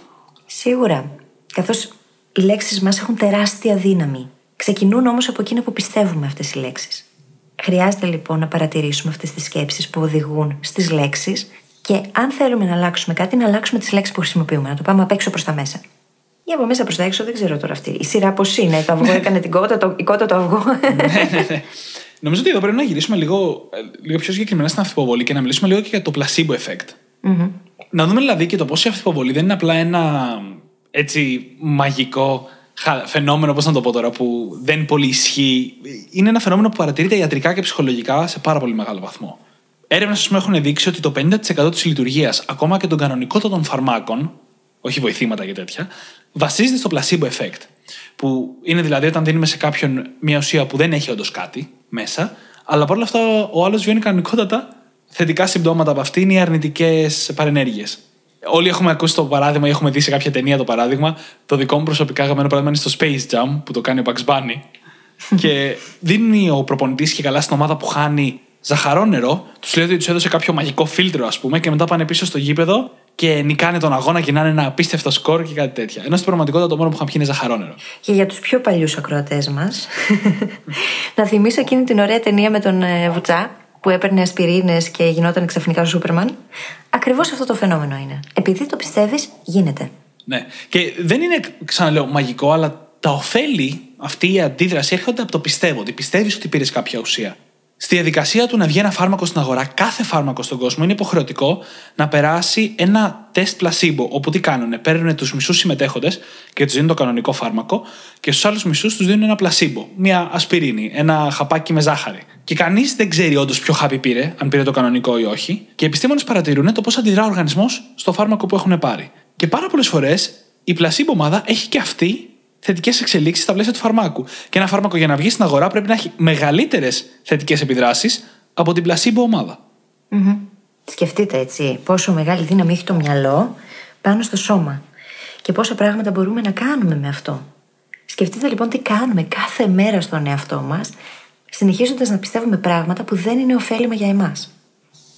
Σίγουρα. Καθώς οι λέξεις μας έχουν τεράστια δύναμη. Ξεκινούν όμως από εκείνα που πιστεύουμε αυτές οι λέξεις. Χρειάζεται λοιπόν να παρατηρήσουμε αυτές τις σκέψεις που οδηγούν στις λέξεις και αν θέλουμε να αλλάξουμε κάτι, να αλλάξουμε τις λέξεις που χρησιμοποιούμε, να το πάμε απ' έξω προς τα μέσα. Για από μέσα προς τα έξω δεν ξέρω τώρα αυτή. Η σειρά πώς είναι. Το αυγό έκανε την κότα, το, η κότα το αυγό. ναι,
ναι, ναι. Νομίζω ότι εδώ πρέπει να γυρίσουμε λίγο, λίγο πιο συγκεκριμένα στην αυθυποβολή και να μιλήσουμε λίγο και για το placebo effect. Mm-hmm. Να δούμε δηλαδή και το πώς η αυθυποβολή δεν είναι απλά ένα έτσι μαγικό φαινόμενο, πώς να το πω τώρα, που δεν πολύ ισχύει. Είναι ένα φαινόμενο που παρατηρείται ιατρικά και ψυχολογικά σε πάρα πολύ μεγάλο βαθμό. Έρευνες έχουν δείξει ότι το 50% της λειτουργίας ακόμα και των κανονικότατων φαρμάκων, όχι βοηθήματα και τέτοια, βασίζεται στο placebo effect. Που είναι δηλαδή όταν δίνουμε σε κάποιον μια ουσία που δεν έχει όντως κάτι μέσα, αλλά παρόλα αυτά ο άλλος βιώνει κανονικότατα θετικά συμπτώματα από αυτήν ή αρνητικές παρενέργειες. Όλοι έχουμε ακούσει το παράδειγμα ή έχουμε δει σε κάποια ταινία το παράδειγμα. Το δικό μου προσωπικά αγαπημένο παράδειγμα είναι στο Space Jam που το κάνει ο Bugs Bunny. και δίνει ο προπονητής και καλά στην ομάδα που χάνει ζαχαρό νερό, τους λέει ότι τους έδωσε κάποιο μαγικό φίλτρο, ας πούμε, και μετά πάνε πίσω στο γήπεδο και νικάνε τον αγώνα και να είναι ένα απίστευτο σκορ και κάτι τέτοια. Ενώ στην πραγματικότητα το μόνο που είχαν πιει είναι ζαχαρό νερό.
Και για τους πιο παλιούς ακροατές μας, να θυμίσω εκείνη την ωραία ταινία με τον ε, Βουτσά που έπαιρνε ασπιρίνες και γινόταν ξαφνικά ο Σούπερμαν. Ακριβώς αυτό το φαινόμενο είναι. Επειδή το πιστεύεις, γίνεται.
Ναι. Και δεν είναι, ξαναλέω, μαγικό, αλλά τα ωφέλη, αυτή η αντίδραση έρχονται από το πιστεύω. Ότι πιστεύεις ότι πήρες κάποια ουσία. Στη διαδικασία του να βγει ένα φάρμακο στην αγορά, κάθε φάρμακο στον κόσμο είναι υποχρεωτικό να περάσει ένα τεστ πλασίμπο. Όπου τι κάνουν, παίρνουν τους μισούς συμμετέχοντες και τους δίνουν το κανονικό φάρμακο και στους άλλους μισούς τους δίνουν ένα πλασίμπο. Μια ασπιρίνη, ένα χαπάκι με ζάχαρη. Και κανείς δεν ξέρει όντως ποιο χάπι πήρε, αν πήρε το κανονικό ή όχι. Και οι επιστήμονες παρατηρούν το πώς αντιδρά ο οργανισμός στο φάρμακο που έχουν πάρει. Και πάρα πολλές φορές η πλασίμπο ομάδα έχει και αυτή θετικές εξελίξεις στα πλαίσια του φαρμάκου. Και ένα φάρμακο για να βγει στην αγορά πρέπει να έχει μεγαλύτερες θετικές επιδράσεις από την πλασίμπο ομάδα.
Mm-hmm. Σκεφτείτε έτσι πόσο μεγάλη δύναμη έχει το μυαλό πάνω στο σώμα και πόσα πράγματα μπορούμε να κάνουμε με αυτό. Σκεφτείτε λοιπόν τι κάνουμε κάθε μέρα στον εαυτό μας, συνεχίζοντας να πιστεύουμε πράγματα που δεν είναι ωφέλιμα για εμάς.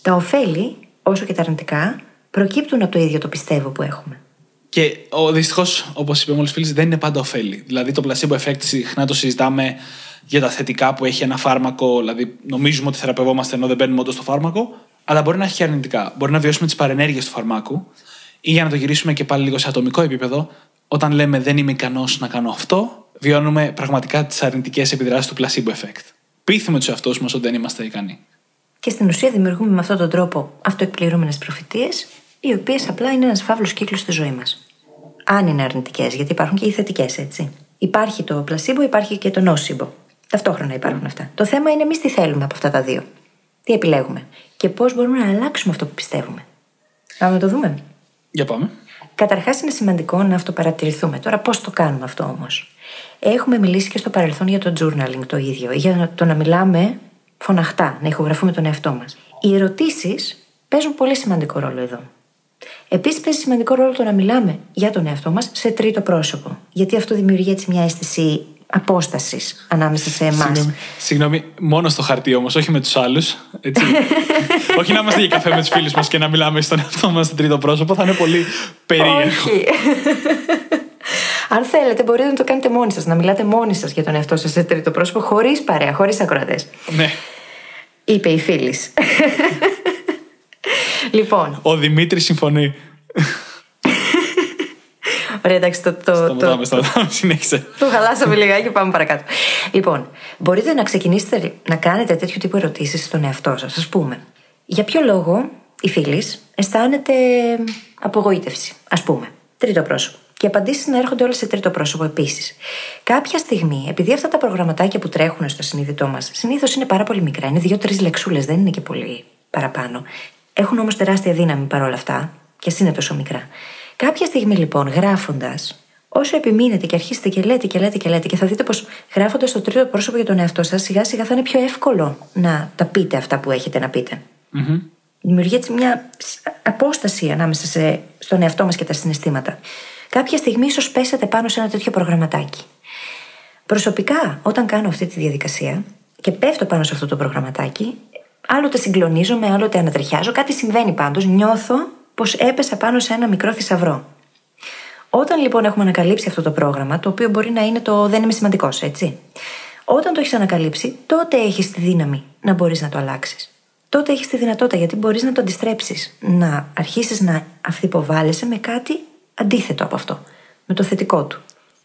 Τα ωφέλη, όσο και τα αρνητικά, προκύπτουν από το ίδιο το πιστεύω που έχουμε.
Και δυστυχώς, όπως είπε μόλις φίλης, δεν είναι πάντα ωφέλη. Δηλαδή, το placebo effect συχνά το συζητάμε για τα θετικά που έχει ένα φάρμακο. Δηλαδή, νομίζουμε ότι θεραπευόμαστε ενώ δεν παίρνουμε όντως το φάρμακο. Αλλά μπορεί να έχει και αρνητικά. Μπορεί να βιώσουμε τις παρενέργειες του φαρμάκου. Ή για να το γυρίσουμε και πάλι λίγο σε ατομικό επίπεδο, όταν λέμε δεν είμαι ικανός να κάνω αυτό, βιώνουμε πραγματικά τις αρνητικές επιδράσεις του placebo effect. Πείθουμε τους εαυτούς μας ότι δεν είμαστε ικανοί.
Και στην ουσία δημιουργούμε με αυτόν τον τρόπο αυτοεκπληρούμενες προφητείες οι οποίες απλά είναι ένας φαύλος κύκλος στη ζωή μας. Αν είναι αρνητικές, γιατί υπάρχουν και οι θετικές, έτσι. Υπάρχει το πλασίμπο, υπάρχει και το νόσιμπο. Ταυτόχρονα υπάρχουν αυτά. Το θέμα είναι εμείς τι θέλουμε από αυτά τα δύο. Τι επιλέγουμε. Και πώς μπορούμε να αλλάξουμε αυτό που πιστεύουμε. Πάμε να το δούμε.
Για πάμε.
Καταρχάς, είναι σημαντικό να αυτοπαρατηρηθούμε. Τώρα, πώς το κάνουμε αυτό όμως. Έχουμε μιλήσει και στο παρελθόν για το journaling το ίδιο, για το να μιλάμε φωναχτά, να ηχογραφούμε τον εαυτό μας. Οι ερωτήσεις παίζουν πολύ σημαντικό ρόλο εδώ. Επίσης, παίζει σημαντικό ρόλο το να μιλάμε για τον εαυτό μας σε τρίτο πρόσωπο. Γιατί αυτό δημιουργεί έτσι μια αίσθηση απόστασης ανάμεσα σε εμάς.
Συγγνώμη, συγγνώμη, μόνο στο χαρτί όμως, όχι με τους άλλους. όχι να είμαστε για καφέ με τους φίλους μας και να μιλάμε στον εαυτό μας σε τρίτο πρόσωπο, θα είναι πολύ περίεργο.
Όχι. Αν θέλετε, μπορείτε να το κάνετε μόνοι σας, να μιλάτε μόνοι σας για τον εαυτό σας σε τρίτο πρόσωπο, χωρίς παρέα, χωρίς ακροατές.
Ναι.
Είπε η φίλης. Λοιπόν.
Ο Δημήτρη συμφωνεί.
Ωραία, εντάξει, το. το,
σταματάμε, σταματάμε, συνέχισε.
Το χαλάσαμε λιγάκι, πάμε παρακάτω. Λοιπόν, μπορείτε να ξεκινήσετε να κάνετε τέτοιου τύπου ερωτήσεις στον εαυτό σας. Α πούμε, για ποιο λόγο η φίλη αισθάνεται απογοήτευση, ας πούμε. Τρίτο πρόσωπο; Και απαντήσεις να έρχονται όλες σε τρίτο πρόσωπο επίσης. Κάποια στιγμή, επειδή αυτά τα προγραμματάκια που τρέχουν στο συνείδητό μας συνήθως είναι πάρα πολύ μικρά, είναι δύο-τρεις λεξούλες, δεν είναι και πολύ παραπάνω. Έχουν όμως τεράστια δύναμη παρόλα αυτά, και α είναι τόσο μικρά. Κάποια στιγμή λοιπόν, γράφοντας, όσο επιμείνετε και αρχίσετε και λέτε και λέτε και λέτε, και θα δείτε πως γράφοντας το τρίτο πρόσωπο για τον εαυτό σας, σιγά σιγά θα είναι πιο εύκολο να τα πείτε αυτά που έχετε να πείτε. Mm-hmm. Δημιουργεί έτσι μια απόσταση ανάμεσα σε, στον εαυτό μας και τα συναισθήματα. Κάποια στιγμή ίσως πέσετε πάνω σε ένα τέτοιο προγραμματάκι. Προσωπικά, όταν κάνω αυτή τη διαδικασία και πέφτω πάνω σε αυτό το προγραμματάκι, άλλοτε συγκλονίζομαι, άλλοτε ανατριχιάζω, κάτι συμβαίνει πάντως, νιώθω πως έπεσα πάνω σε ένα μικρό θησαυρό. Όταν λοιπόν έχουμε ανακαλύψει αυτό το πρόγραμμα, το οποίο μπορεί να είναι το δεν είμαι σημαντικός, έτσι. Όταν το έχεις ανακαλύψει, τότε έχεις τη δύναμη να μπορείς να το αλλάξεις. Τότε έχεις τη δυνατότητα γιατί μπορείς να το αντιστρέψεις. Να αρχίσεις να αυθυποβάλλεσαι με κάτι αντίθετο από αυτό. Με το θετικό του.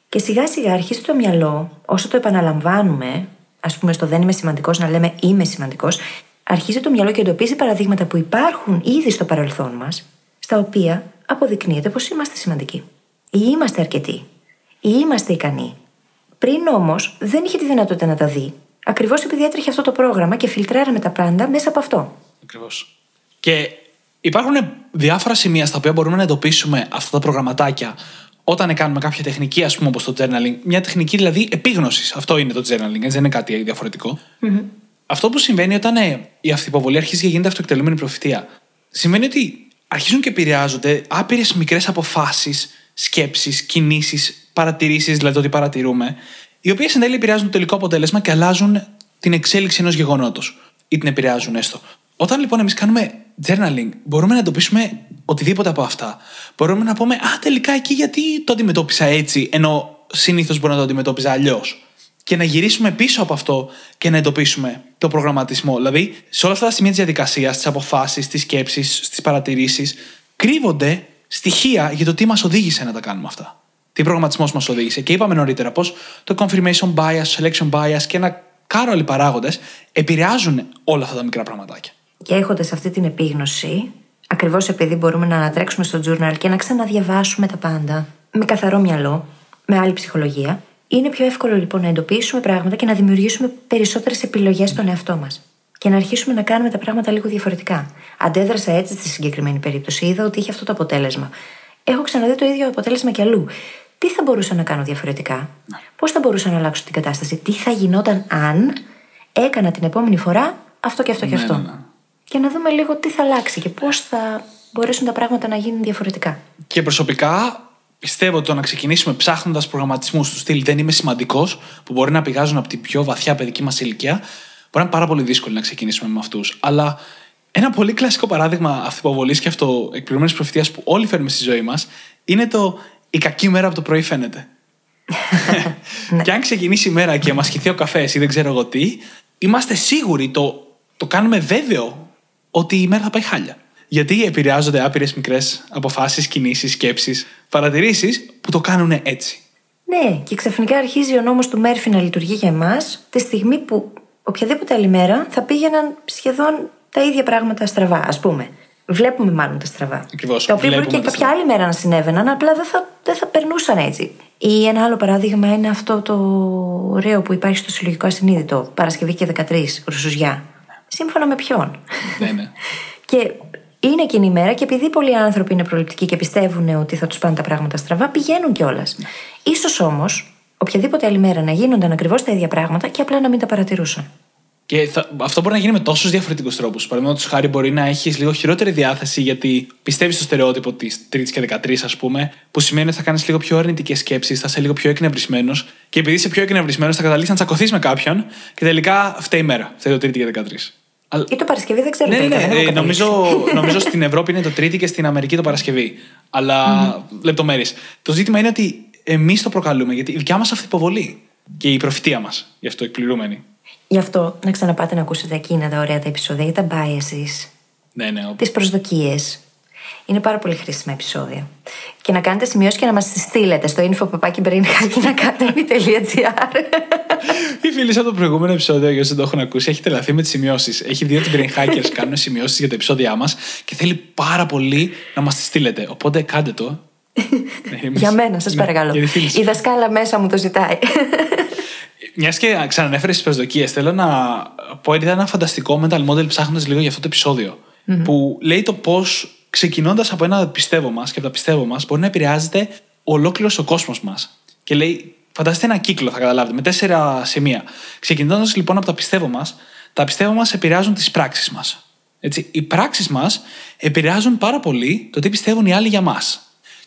Και σιγά σιγά αρχίζει το μυαλό, όσο το επαναλαμβάνουμε, ας πούμε στο δεν είμαι σημαντικός, να λέμε είμαι σημαντικός, αρχίζει το μυαλό και εντοπίζει παραδείγματα που υπάρχουν ήδη στο παρελθόν μας στα οποία αποδεικνύεται πως είμαστε σημαντικοί. Ή είμαστε αρκετοί. Ή είμαστε ικανοί. Πριν όμως δεν είχε τη δυνατότητα να τα δει, ακριβώς επειδή έτρεχε αυτό το πρόγραμμα και φιλτράραμε τα πάντα μέσα από αυτό.
Ακριβώς. Και υπάρχουν διάφορα σημεία στα οποία μπορούμε να εντοπίσουμε αυτά τα προγραμματάκια όταν κάνουμε κάποια τεχνική, ας πούμε, όπως το journaling. Μια τεχνική δηλαδή επίγνωσης. Αυτό είναι το journaling, έτσι δεν είναι κάτι διαφορετικό. Mm-hmm. Αυτό που συμβαίνει όταν ε, η αυτοποβολή αρχίζει και γίνεται αυτοεκτελούμενη προφητεία, σημαίνει ότι αρχίζουν και επηρεάζονται άπειρες μικρές αποφάσεις, σκέψεις, κινήσεις, παρατηρήσεις, δηλαδή το ότι παρατηρούμε, οι οποίες εν τέλει επηρεάζουν το τελικό αποτέλεσμα και αλλάζουν την εξέλιξη ενός γεγονότος. Ή την επηρεάζουν έστω. Όταν λοιπόν εμείς κάνουμε journaling, μπορούμε να εντοπίσουμε οτιδήποτε από αυτά. Μπορούμε να πούμε, Α, τελικά εκεί γιατί το αντιμετώπισα έτσι, ενώ συνήθως μπορεί να το αντιμετώπιζα αλλιώς και να γυρίσουμε πίσω από αυτό και να εντοπίσουμε το προγραμματισμό. Δηλαδή, σε όλα αυτά τα σημεία της διαδικασίας, στι αποφάσεις, στι σκέψεις, στι παρατηρήσεις, κρύβονται στοιχεία για το τι μας οδήγησε να τα κάνουμε αυτά. Τι προγραμματισμός μας οδήγησε. Και είπαμε νωρίτερα πως το confirmation bias, selection bias και ένα κάρο άλλοι παράγοντες επηρεάζουν όλα αυτά τα μικρά πραγματάκια.
Και έχοντας αυτή την επίγνωση, ακριβώς επειδή μπορούμε να ανατρέξουμε στο journal και να ξαναδιαβάσουμε τα πάντα με καθαρό μυαλό, με άλλη ψυχολογία, είναι πιο εύκολο λοιπόν να εντοπίσουμε πράγματα και να δημιουργήσουμε περισσότερες επιλογές στον εαυτό μας. Και να αρχίσουμε να κάνουμε τα πράγματα λίγο διαφορετικά. Αντέδρασα έτσι στη συγκεκριμένη περίπτωση. Είδα ότι είχε αυτό το αποτέλεσμα. Έχω ξαναδεί το ίδιο αποτέλεσμα κι αλλού. Τι θα μπορούσα να κάνω διαφορετικά, Πώς θα μπορούσα να αλλάξω την κατάσταση, Τι θα γινόταν αν έκανα την επόμενη φορά αυτό και αυτό και ναι, αυτό; Ναι, ναι. Και να δούμε λίγο τι θα αλλάξει και πώς θα μπορέσουν τα πράγματα να γίνουν διαφορετικά.
Και προσωπικά πιστεύω ότι το να ξεκινήσουμε ψάχνοντας προγραμματισμούς του στυλ δεν είμαι σημαντικός, που μπορεί να πηγάζουν από την πιο βαθιά παιδική μας ηλικία, μπορεί να είναι πάρα πολύ δύσκολο να ξεκινήσουμε με αυτούς. Αλλά ένα πολύ κλασικό παράδειγμα αυτοποβολή και αυτοεκπληρωμένη προφητείας που όλοι φέρνουμε στη ζωή μας είναι το Η κακή μέρα από το πρωί φαίνεται. Ναι. και αν ξεκινήσει η μέρα και μας χυθεί ο καφές ή δεν ξέρω εγώ τι, είμαστε σίγουροι, το, το κάνουμε βέβαιο ότι η μέρα θα πάει χάλια. Γιατί επηρεάζονται άπειρες μικρές αποφάσεις, κινήσεις, σκέψεις, παρατηρήσεις που το κάνουν έτσι.
Ναι, και ξαφνικά αρχίζει ο νόμος του Μέρφυ να λειτουργεί για εμάς τη στιγμή που οποιαδήποτε άλλη μέρα θα πήγαιναν σχεδόν τα ίδια πράγματα στραβά, ας πούμε. Βλέπουμε μάλλον τα στραβά.
Ακριβώς.
Τα οποία μπορεί και κάποια άλλη μέρα να συνέβαιναν, απλά δεν θα, δεν θα περνούσαν έτσι. Ή ένα άλλο παράδειγμα είναι αυτό το ωραίο που υπάρχει στο συλλογικό ασυνείδητο, Παρασκευή και 13, Ρουσουζιά. Σύμφωνα με ποιον;
Ναι, ναι.
και είναι εκείνη η μέρα και επειδή πολλοί άνθρωποι είναι προληπτικοί και πιστεύουν ότι θα τους πάνε τα πράγματα στραβά, πηγαίνουν κιόλας. Ναι. σω όμως, οποιαδήποτε άλλη μέρα να γίνονταν ακριβώς τα ίδια πράγματα και απλά να μην τα παρατηρούσαν.
Και θα, αυτό μπορεί να γίνει με τόσους διαφορετικούς τρόπους. Παραδείγματος χάρη, μπορεί να έχεις λίγο χειρότερη διάθεση γιατί πιστεύεις στο στερεότυπο της Τρίτης και 13, ας πούμε, που σημαίνει ότι θα κάνεις λίγο πιο αρνητικές σκέψεις, θα είσαι λίγο πιο εκνευρισμένος. Και επειδή είσαι πιο εκνευρισμένος, θα καταλήξεις να τσακωθείς με κάποιον και τελικά φταίει η μέρα. Φταίει το Τρίτη και 13.
Ή το Παρασκευή, δεν ξέρω.
Ναι, ναι,
τελικά,
ναι.
δεν έχω
Ε, νομίζω, νομίζω στην Ευρώπη είναι το Τρίτη και στην Αμερική το Παρασκευή. Αλλά λεπτομέρειες. Το ζήτημα είναι ότι εμείς το προκαλούμε γιατί η δικιά μας αυτοποβολή και η προφητεία μας γι' αυτό εκπληρούμενη.
Γι' αυτό να ξαναπάτε να ακούσετε εκείνα τα ωραία τα επεισόδια για τα biases,
Ναι, ναι.
τις προσδοκίες. Είναι πάρα πολύ χρήσιμα επεισόδια. Και να κάνετε σημειώσεις και να μας τις στείλετε στο info.brainhacking.academy.gr
Η φίλη από το προηγούμενο επεισόδιο, για όσοι δεν το έχουν ακούσει, έχει τρελαθεί με τις σημειώσεις. Έχει δει ότι οι brain hackers κάνουν σημειώσεις για τα επεισόδια μας και θέλει πάρα πολύ να μας τις στείλετε. Οπότε κάντε το. Ναι, εμείς-
Για μένα, σας
Ναι,
παρακαλώ.
για τη φίλη σου.
Η δασκάλα μέσα μου το ζητάει.
Μιας και ξανανέφερες τις προσδοκίες, θέλω να πω ότι ήταν ένα φανταστικό mental model ψάχνοντας λίγο για αυτό το επεισόδιο. Που λέει το πώς ξεκινώντας από ένα πιστεύω μας και από τα πιστεύω μας μπορεί να επηρεάζεται ολόκληρος ο κόσμος μας. Και λέει, φανταστείτε ένα κύκλο, θα καταλάβετε, με τέσσερα σημεία. Ξεκινώντας λοιπόν από τα πιστεύω μας, τα πιστεύω μας επηρεάζουν τις πράξεις μας. Έτσι, οι πράξεις μας επηρεάζουν πάρα πολύ το τι πιστεύουν οι άλλοι για μας.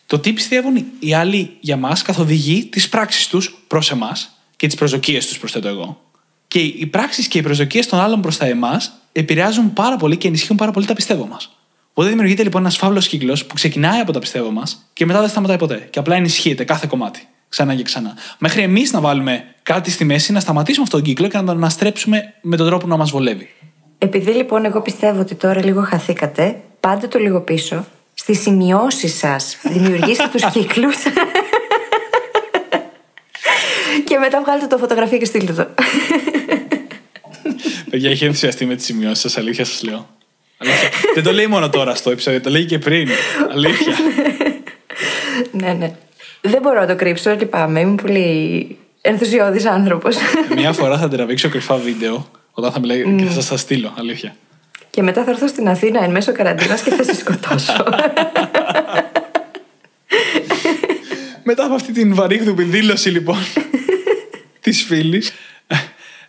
Το τι πιστεύουν οι άλλοι για μας καθοδηγεί τις πράξεις τους προς εμάς και τις προσδοκίες τους, προσθέτω εγώ. Και οι πράξεις και οι προσδοκίες των άλλων προς τα εμάς επηρεάζουν πάρα πολύ και ενισχύουν πάρα πολύ τα πιστεύω μας. Οπότε δημιουργείται λοιπόν ένας φαύλος κύκλος που ξεκινάει από τα πιστεύω μας και μετά δεν σταματάει ποτέ. Και απλά ενισχύεται κάθε κομμάτι. Ξανά και ξανά. Μέχρι εμείς να βάλουμε κάτι στη μέση, να σταματήσουμε αυτόν τον κύκλο και να τον αναστρέψουμε με τον τρόπο να μας βολεύει.
Επειδή λοιπόν εγώ πιστεύω ότι τώρα λίγο χαθήκατε, πάντε το λίγο πίσω. Στις σημειώσεις σας δημιουργήστε τους κύκλους. και μετά βγάλετε το φωτογραφία και στείλτε το.
Παιδιά, έχει ενθουσιαστεί με τις σημειώσεις σας, αλήθεια σας λέω. Αλήθεια. Δεν το λέει μόνο τώρα στο επεισόδιο, το λέει και πριν. Αλήθεια.
ναι, ναι. Δεν μπορώ να το κρύψω, λυπάμαι. Είμαι πολύ ενθουσιώδης άνθρωπος.
Μια φορά θα τραβήξω κρυφά βίντεο όταν θα μιλάει και θα σας τα στείλω. Αλήθεια.
και μετά θα έρθω στην Αθήνα εν μέσω καραντίνας και θα σε σκοτώσω.
Μετά από αυτή την βαρύγδουπη δήλωση λοιπόν της φίλης,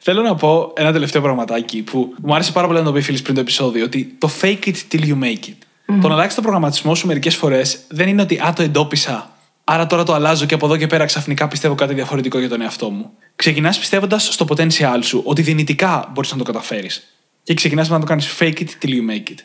θέλω να πω ένα τελευταίο πραγματάκι που μου άρεσε πάρα πολύ να το πει η φίλης πριν το επεισόδιο. Ότι το fake it till you make it. Το να αλλάξει το προγραμματισμό σου μερικές φορές δεν είναι ότι Α, το εντόπισα. Άρα τώρα το αλλάζω και από εδώ και πέρα ξαφνικά πιστεύω κάτι διαφορετικό για τον εαυτό μου. Ξεκινάς πιστεύοντας στο potential σου ότι δυνητικά μπορείς να το καταφέρεις. Και ξεκινάς να το κάνεις fake it till you make it.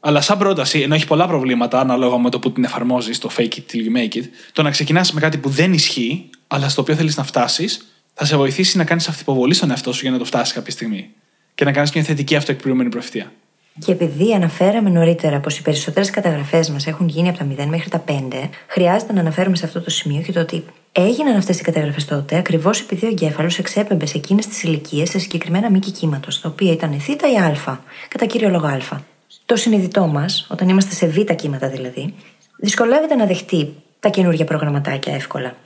Αλλά σαν πρόταση, ενώ έχει πολλά προβλήματα ανάλογα με το που την εφαρμόζεις, το fake it till you make it, το να ξεκινάς με κάτι που δεν ισχύει, αλλά στο οποίο θέλεις να φτάσεις, θα σε βοηθήσει να κάνεις αυτοποβολή στον εαυτό σου για να το φτάσεις κάποια στιγμή. Και να κάνεις μια θετική αυτοεκπληρωμένη προφητεία.
Και επειδή αναφέραμε νωρίτερα πως οι περισσότερες καταγραφές μας έχουν γίνει από τα 0 μέχρι τα 5, χρειάζεται να αναφέρουμε σε αυτό το σημείο και το ότι έγιναν αυτές οι καταγραφές τότε ακριβώς επειδή ο εγκέφαλος εξέπεμπε σε εκείνες τις ηλικίες σε συγκεκριμένα μήκη κύματος, τα οποία ήταν θ ή α, κατά κύριο λόγο α. Το συνειδητό μας, όταν είμαστε σε β κύματα δηλαδή, δυσκολεύεται να δεχτεί τα καινούργια προγραμματάκια εύκολα.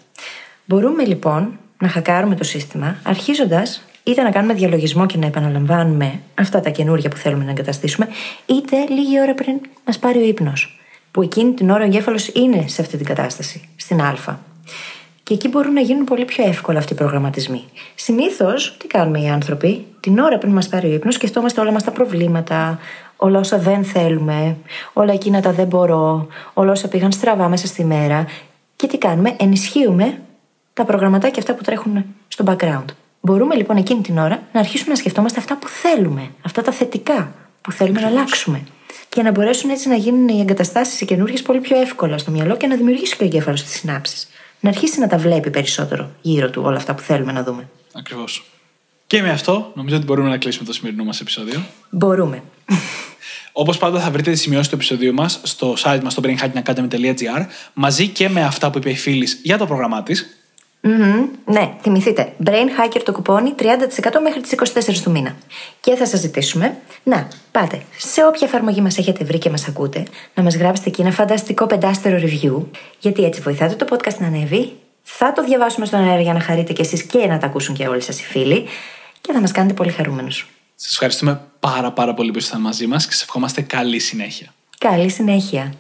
Μπορούμε λοιπόν να χακάρουμε το σύστημα αρχίζοντας είτε να κάνουμε διαλογισμό και να επαναλαμβάνουμε αυτά τα καινούργια που θέλουμε να εγκαταστήσουμε, είτε λίγη ώρα πριν μας πάρει ο ύπνος. Που εκείνη την ώρα ο εγκέφαλος είναι σε αυτή την κατάσταση, στην Α. Και εκεί μπορούν να γίνουν πολύ πιο εύκολα αυτοί οι προγραμματισμοί. Συνήθως, τι κάνουμε οι άνθρωποι, την ώρα πριν μας πάρει ο ύπνος, σκεφτόμαστε όλα μας τα προβλήματα, όλα όσα δεν θέλουμε, όλα εκείνα τα δεν μπορώ, όλα όσα πήγαν στραβά μέσα στη μέρα. Και τι κάνουμε, ενισχύουμε τα προγραμματάκια αυτά που τρέχουν στο background. Μπορούμε λοιπόν εκείνη την ώρα να αρχίσουμε να σκεφτόμαστε αυτά που θέλουμε, αυτά τα θετικά που θέλουμε να αλλάξουμε. Και να μπορέσουν έτσι να γίνουν οι εγκαταστάσεις οι καινούργιες πολύ πιο εύκολα στο μυαλό και να δημιουργήσει και ο εγκέφαλος τις συνάψεις. Να αρχίσει να τα βλέπει περισσότερο γύρω του όλα αυτά που θέλουμε να δούμε.
Ακριβώς. Και με αυτό νομίζω ότι μπορούμε να κλείσουμε το σημερινό μας επεισόδιο.
Μπορούμε.
Όπως πάντα, θα βρείτε τις σημειώσεις του επεισοδίου μας στο site μας στο brainhackingacademy.gr μαζί και με αυτά που είπε η φίλης για το πρόγραμμά της.
Μμμ, Ναι, θυμηθείτε. Brain Hacker το κουπόνι 30% μέχρι τις 24 του μήνα. Και θα σας ζητήσουμε να πάτε σε όποια εφαρμογή μας έχετε βρει και μας ακούτε, να μας γράψετε εκεί ένα φανταστικό πεντάστερο review, γιατί έτσι βοηθάτε το podcast να ανέβει. Θα το διαβάσουμε στον αέρα για να χαρείτε κι εσείς και να τα ακούσουν και όλοι σας οι φίλοι. Και θα μας κάνετε πολύ χαρούμενους.
Σας ευχαριστούμε πάρα πάρα πολύ που ήσασταν μαζί μας και σας ευχόμαστε καλή συνέχεια.
Καλή συνέχεια.